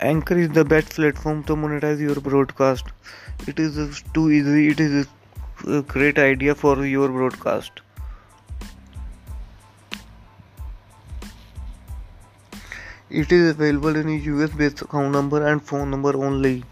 Anchor is the best platform to monetize your broadcast. It is too easy. It is a great idea for your broadcast. It is available in US based account number and phone number only.